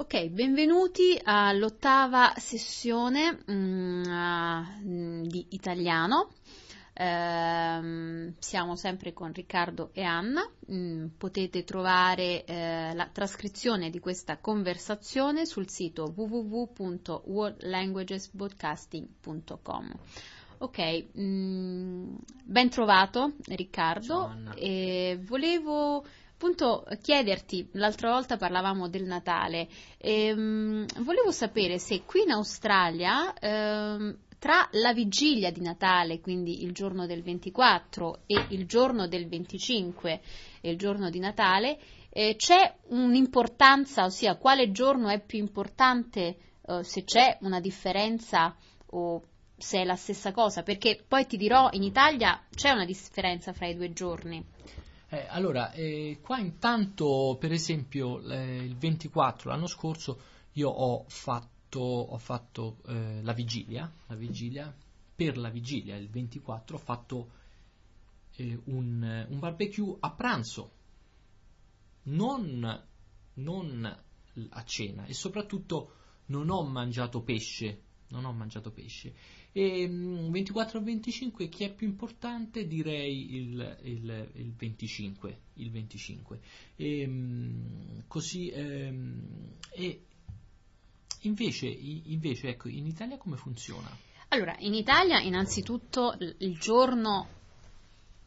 Ok, benvenuti all'ottava sessione uh, di italiano. Uh, siamo sempre con Riccardo e Anna. Mm, potete trovare uh, la trascrizione di questa conversazione sul sito www.worldlanguagesbroadcasting.com. Ok, mm, ben trovato Riccardo. Ciao, volevo appunto chiederti, l'altra volta parlavamo del Natale, ehm, volevo sapere se qui in Australia ehm, tra la vigilia di Natale, quindi il giorno del 24 e il giorno del 25 e il giorno di Natale, eh, c'è un'importanza, ossia quale giorno è più importante, eh, se c'è una differenza o se è la stessa cosa, perché poi ti dirò in Italia c'è una differenza fra i due giorni. Eh, allora, eh, qua intanto, per esempio, eh, il 24 l'anno scorso io ho fatto, ho fatto eh, la, vigilia, la vigilia, per la vigilia, il 24, ho fatto eh, un, un, barbecue a pranzo, non, non a cena e soprattutto non ho mangiato pesce, non ho mangiato pesce e 24 mm, 25 chi è più importante? Direi il, il, il 25. Il 25. E, mm, così, ehm, e invece, invece ecco, in Italia come funziona? Allora, in Italia innanzitutto il giorno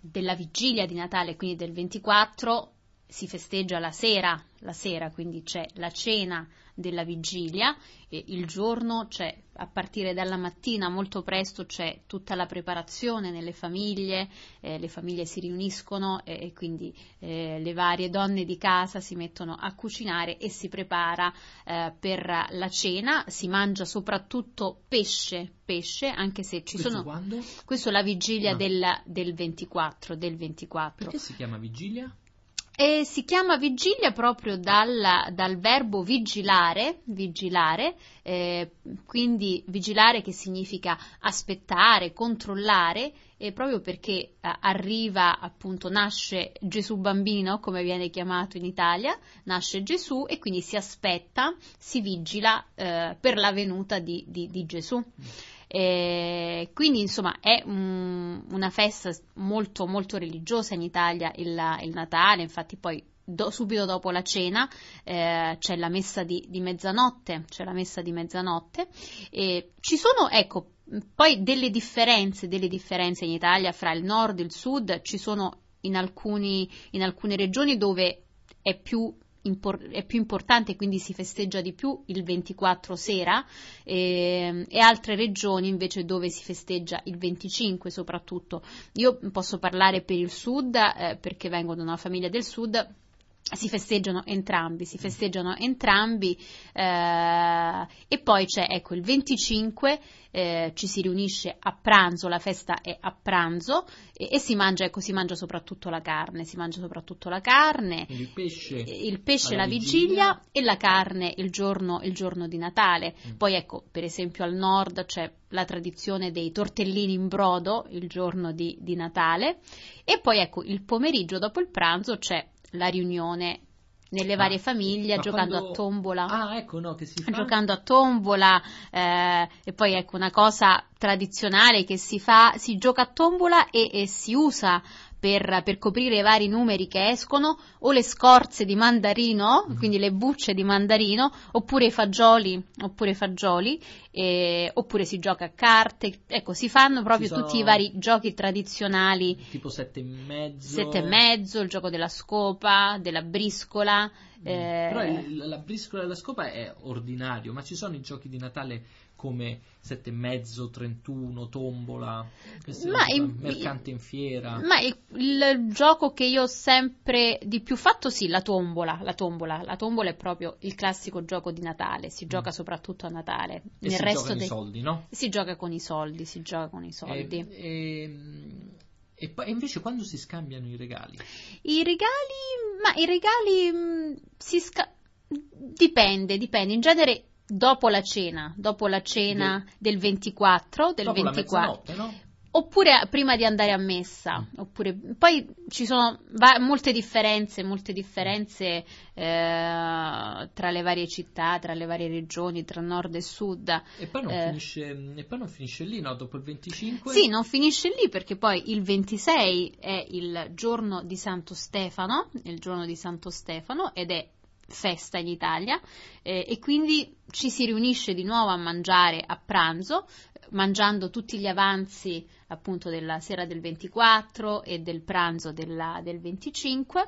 della vigilia di Natale, quindi del 24, si festeggia la sera, la sera, quindi c'è la cena della vigilia e il giorno c'è a partire dalla mattina molto presto c'è tutta la preparazione nelle famiglie, eh, le famiglie si riuniscono e, e quindi eh, le varie donne di casa si mettono a cucinare e si prepara eh, per la cena, si mangia soprattutto pesce, pesce anche se ci questo sono... Quando? Questo è la vigilia no. del, del 24, del 24. Perché si chiama vigilia? E si chiama vigilia proprio dal, dal verbo vigilare, vigilare eh, quindi vigilare che significa aspettare, controllare, e proprio perché eh, arriva appunto, nasce Gesù bambino, come viene chiamato in Italia, nasce Gesù e quindi si aspetta, si vigila eh, per la venuta di, di, di Gesù. Eh, quindi insomma è un, una festa molto molto religiosa in Italia il, il Natale, infatti poi do, subito dopo la cena eh, c'è la messa di, di, mezzanotte, c'è la messa di mezzanotte. E ci sono ecco poi delle differenze, delle differenze in Italia fra il nord e il sud, ci sono in, alcuni, in alcune regioni dove è più è più importante, quindi si festeggia di più il 24 sera e, e, altre regioni invece dove si festeggia il 25 soprattutto. Io posso parlare per il sud eh, perché vengo da una famiglia del sud si festeggiano entrambi, si festeggiano entrambi eh, e poi c'è ecco il 25 eh, ci si riunisce a pranzo, la festa è a pranzo e, e, si mangia, ecco, si mangia soprattutto la carne, si mangia soprattutto la carne, il pesce, il pesce la vigilia, vigilia, e la carne il giorno, il giorno di Natale. Mm. Poi ecco, per esempio al nord c'è la tradizione dei tortellini in brodo il giorno di, di Natale e poi ecco il pomeriggio dopo il pranzo c'è la riunione nelle varie ah, famiglie giocando quando... a tombola. Ah, ecco, no, che si fa. Giocando a tombola eh, e poi ecco una cosa tradizionale che si fa, si gioca a tombola e, e si usa per, per, coprire i vari numeri che escono, o le scorze di mandarino, mm. quindi le bucce di mandarino, oppure i fagioli, oppure, fagioli eh, oppure si gioca a carte, ecco, si fanno proprio tutti i vari giochi tradizionali. Tipo sette e mezzo. Sette e mezzo, il gioco della scopa, della briscola. Mm. Eh, Però il, la briscola della scopa è ordinario, ma ci sono i giochi di Natale come sette e mezzo, 31, tombola, ma il, mercante in fiera. Ma il, il, gioco che io ho sempre di più fatto, sì, la tombola, la tombola. La tombola è proprio il classico gioco di Natale, si gioca mm. soprattutto a Natale. E Nel si resto gioca con dei... i soldi, no? Si gioca con i soldi, si gioca con i soldi. E, e, e poi invece quando si scambiano i regali? I regali, ma i regali mh, mm, si scambiano. Dipende, dipende. In genere dopo la cena, dopo la cena De... del 24, del dopo 24. no? Oppure prima di andare a messa, oppure, poi ci sono va- molte differenze, molte differenze eh, tra le varie città, tra le varie regioni, tra nord e sud. E poi non, eh, finisce, e poi non finisce, lì, no? Dopo il 25? Sì, non finisce lì perché poi il 26 è il giorno di Santo Stefano, il giorno di Santo Stefano ed è festa in Italia eh, e quindi ci si riunisce di nuovo a mangiare a pranzo, mangiando tutti gli avanzi appunto della sera del 24 e del pranzo della, del 25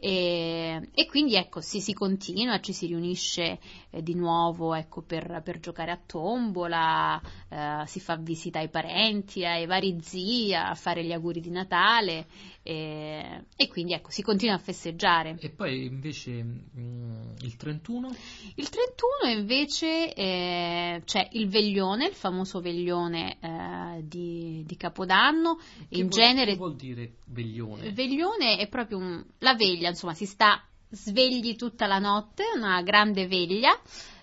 e, e, quindi ecco si, si continua, ci si riunisce eh, di nuovo ecco, per, per, giocare a tombola, eh, si fa visita ai parenti, ai vari zii, a fare gli auguri di Natale e, e quindi ecco si continua a festeggiare. E poi invece mh, mm, il 31? Il 31 invece eh, c'è il veglione, il famoso veglione eh, di, di Capodanno. Che in vuol, genere, che vuol dire veglione? Veglione è proprio un, la veglia, insomma, si sta svegli tutta la notte, una grande veglia.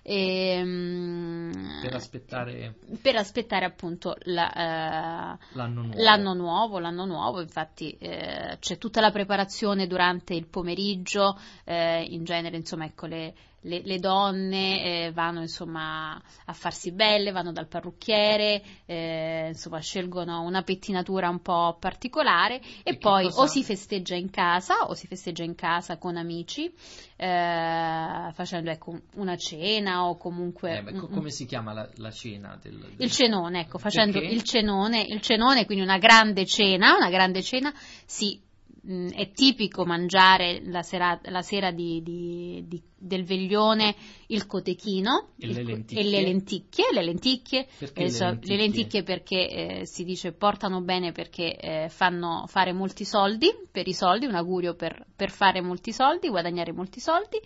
E, ehm, per aspettare per aspettare appunto la, uh, l'anno, nuovo. l'anno, nuovo. l'anno nuovo infatti eh, c'è tutta la preparazione durante il pomeriggio eh, in genere insomma ecco le, le, le donne eh, vanno insomma a farsi belle, vanno dal parrucchiere, eh, insomma scelgono una pettinatura un po' particolare e, e poi cosa... o si festeggia in casa o si festeggia in casa con amici eh, facendo ecco, una cena o comunque... Eh, un, come si chiama la, la cena? Del, del... Il cenone, ecco, facendo il cenone, il cenone, quindi una grande cena, una grande cena si mh, è tipico mangiare la sera, la sera di, di, di, del veglione il cotechino e, il, le, lenticchie. e le lenticchie. Le lenticchie, eh, le, lenticchie? le lenticchie perché eh, si dice portano bene perché eh, fanno fare molti soldi, per i soldi, un augurio per, per fare molti soldi, guadagnare molti soldi.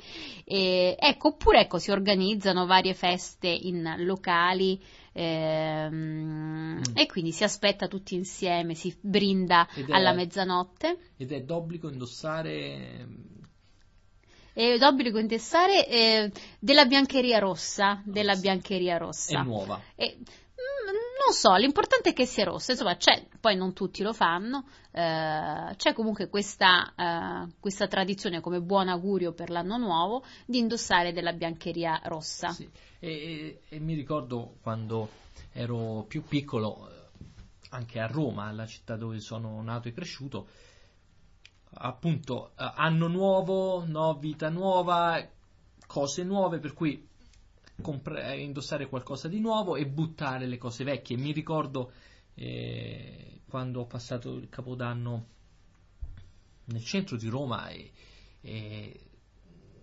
E, ecco, oppure ecco, si organizzano varie feste in locali ehm, mm. e quindi si aspetta tutti insieme, si brinda ed alla è, mezzanotte. Ed è d'obbligo indossare è d'obbligo indossare eh, della biancheria rossa, della biancheria rossa. È nuova. E, non so, l'importante è che sia rossa, insomma, c'è, poi non tutti lo fanno, eh, c'è comunque questa, eh, questa, tradizione come buon augurio per l'anno nuovo di indossare della biancheria rossa. Sì. E, e, e, mi ricordo quando ero più piccolo, eh, anche a Roma, la città dove sono nato e cresciuto, appunto, eh, anno nuovo, no, vita nuova, cose nuove, per cui compre- eh, indossare qualcosa di nuovo e buttare le cose vecchie. Mi ricordo eh, quando ho passato il capodanno nel centro di Roma e, e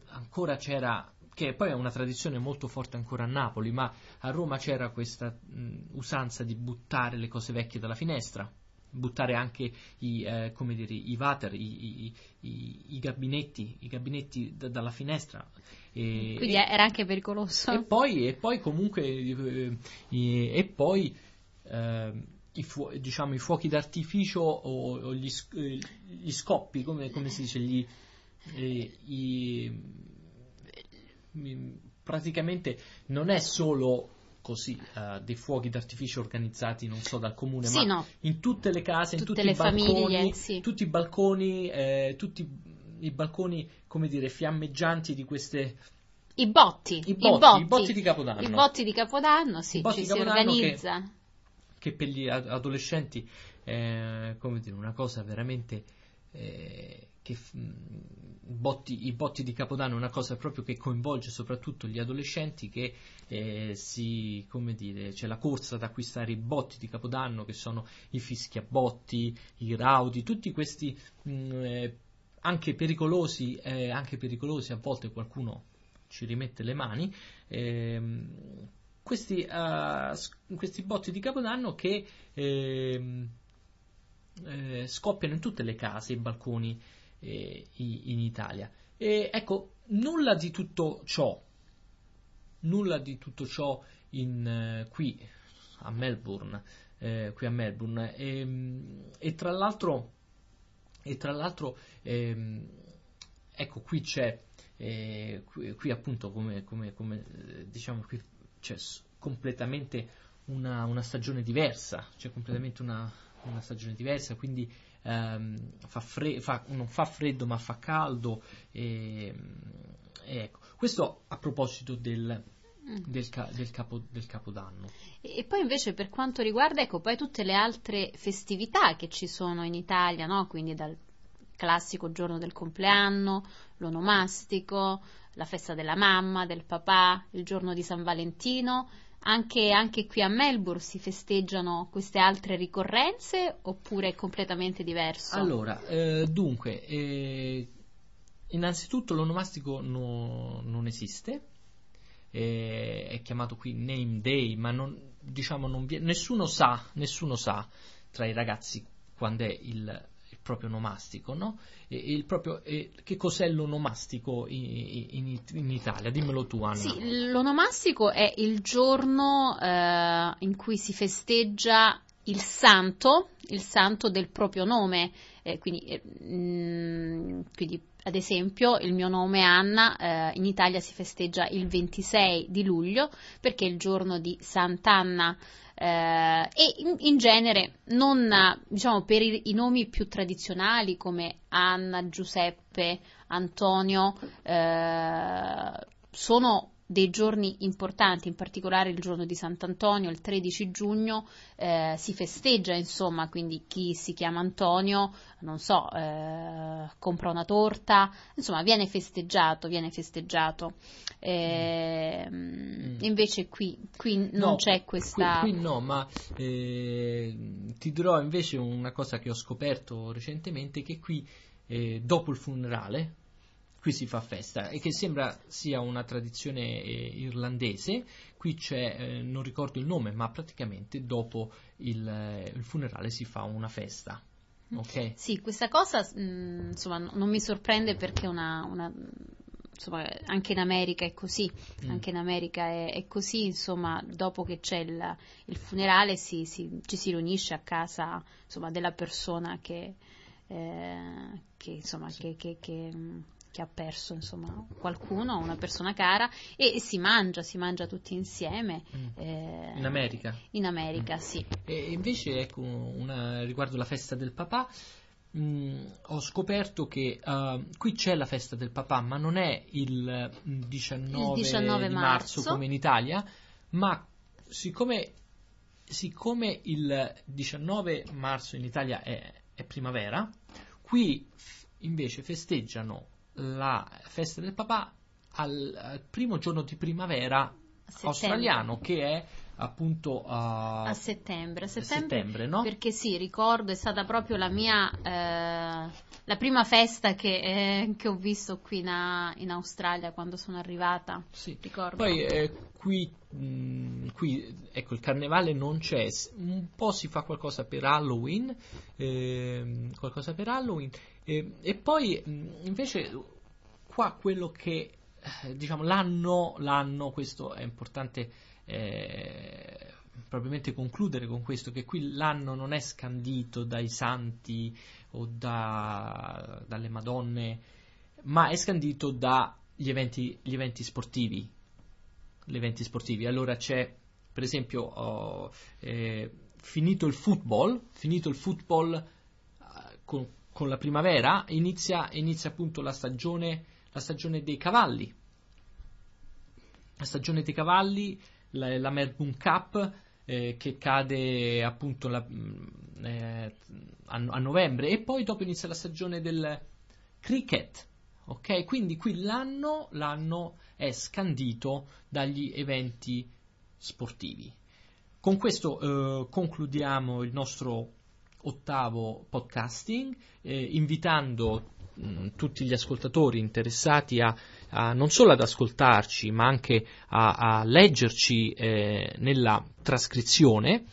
ancora c'era che poi è una tradizione molto forte ancora a Napoli, ma a Roma c'era questa mh, usanza di buttare le cose vecchie dalla finestra, buttare anche i, eh, dire, i water, i, i, i, gabinetti, i gabinetti d- dalla finestra. E, Quindi era anche pericoloso. E poi, e poi comunque, eh, e poi eh, i, fu- diciamo, i, fuochi d'artificio o, o gli, eh, gli, scoppi, come, come, si dice, gli, eh, i, praticamente non è solo così uh, dei fuochi d'artificio organizzati, non so, dal comune, sì, ma no. in tutte le case, tutte in tutti le i balconi, famiglie, sì. tutti i balconi, eh, tutti i balconi, come dire, fiammeggianti di queste... I botti, i botti, i botti, i botti di Capodanno. I botti di Capodanno, sì, ci si organizza. Che, che, per gli adolescenti è, eh, come dire, una cosa veramente... Eh, che, botti, i botti di Capodanno è una cosa proprio che coinvolge soprattutto gli adolescenti che eh, si, come dire, c'è la corsa ad acquistare i botti di Capodanno che sono i fischi a botti, i raudi, tutti questi mh, eh, anche pericolosi, eh, anche pericolosi, a volte qualcuno ci rimette le mani, ehm, questi, uh, questi, botti di Capodanno che ehm, eh, scoppiano in tutte le case, i balconi eh, in Italia. E ecco, nulla di tutto ciò, nulla di tutto ciò in, eh, qui a Melbourne, eh, qui a Melbourne. E, ehm, e tra l'altro e tra l'altro, ehm, ecco, qui c'è, eh, qui, qui, appunto, come, come, come diciamo, qui c'è completamente una, una, stagione diversa, c'è completamente una, una stagione diversa, quindi ehm, fa fre- fa, non fa freddo ma fa caldo. E, e ecco. Questo a proposito del, mm. del, ca- del, capo, del, capodanno. E poi invece per quanto riguarda ecco, poi tutte le altre festività che ci sono in Italia, no? quindi dal classico giorno del compleanno, l'onomastico, la festa della mamma, del papà, il giorno di San Valentino, anche, anche, qui a Melbourne si festeggiano queste altre ricorrenze oppure è completamente diverso? Allora, eh, dunque, eh, innanzitutto l'onomastico no, non esiste, eh, è chiamato qui Name Day, ma non, diciamo, non vi, nessuno, sa, nessuno sa tra i ragazzi quando è il, proprio onomastico, no? E, proprio, e, che cos'è l'onomastico in, in, in, Italia? Dimmelo tu, Anna. Sì, l'onomastico è il giorno eh, in cui si festeggia il santo, il santo del proprio nome, eh, quindi, eh, mh, mm, quindi, ad esempio il mio nome Anna, eh, in Italia si festeggia il 26 di luglio perché è il giorno di Sant'Anna. Eh, e in, in, genere non diciamo per i, i, nomi più tradizionali come Anna, Giuseppe, Antonio eh, sono dei giorni importanti, in particolare il giorno di Sant'Antonio, il 13 giugno, eh, si festeggia, insomma, quindi chi si chiama Antonio, non so, eh, compra una torta, insomma, viene festeggiato, viene festeggiato. Eh, mm. Invece qui, qui non no, c'è questa... Qui, qui no, ma eh, ti dirò invece una cosa che ho scoperto recentemente, che qui, eh, dopo il funerale, qui si fa festa e che sembra sia una tradizione eh, irlandese. Qui c'è, eh, non ricordo il nome, ma praticamente dopo il, eh, il funerale si fa una festa. Okay? Sì, questa cosa mh, mm, insomma, non mi sorprende perché una, una insomma, anche in America è così, mm. anche in America è, è, così, insomma, dopo che c'è il, il funerale si, si, ci si riunisce a casa insomma, della persona che, eh, che, insomma, sì. che, che che ha perso insomma, qualcuno, una persona cara, e, si mangia, si mangia tutti insieme. Mm. Eh, in America? In America, mm. sì. E invece, ecco, una, riguardo la festa del papà, mh, mm, ho scoperto che uh, qui c'è la festa del papà, ma non è il 19, il 19 marzo. marzo come in Italia, ma siccome, siccome il 19 marzo in Italia è, è primavera, qui invece festeggiano la festa del papà al, al primo giorno di primavera australiano che è appunto uh, a settembre, a settembre, settembre no? perché sì, ricordo, è stata proprio la mia eh, la prima festa che, eh, che ho visto qui in, in, Australia quando sono arrivata. Sì. Ricordo. Poi eh, qui, mh, mm, qui, ecco, il carnevale non c'è, un po' si fa qualcosa per Halloween, ehm, qualcosa per Halloween, e poi mh, mm, invece qua quello che diciamo l'anno, l'anno, questo è importante eh, probabilmente concludere con questo, che qui l'anno non è scandito dai santi o da, dalle madonne, ma è scandito dagli eventi, eventi sportivi. Eventi sportivi. Allora c'è, per esempio, oh, eh, finito il football, finito il football eh, con, con, la primavera, inizia, inizia appunto la stagione, la stagione dei cavalli. La stagione dei cavalli la, la Melbourne Cup eh, che cade appunto la, mm, eh, a, a, novembre e poi dopo inizia la stagione del cricket. Ok, quindi qui l'anno, l'anno è scandito dagli eventi sportivi. Con questo eh, concludiamo il nostro ottavo podcasting, eh, invitando mm, tutti gli ascoltatori interessati a a, non solo ad ascoltarci, ma anche a, a leggerci eh, nella trascrizione,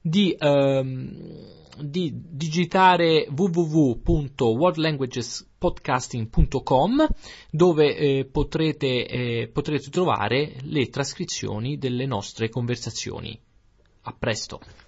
di, ehm, di digitare www.worldlanguagespodcasting.com dove eh, potrete, eh, potrete trovare le trascrizioni delle nostre conversazioni. A presto!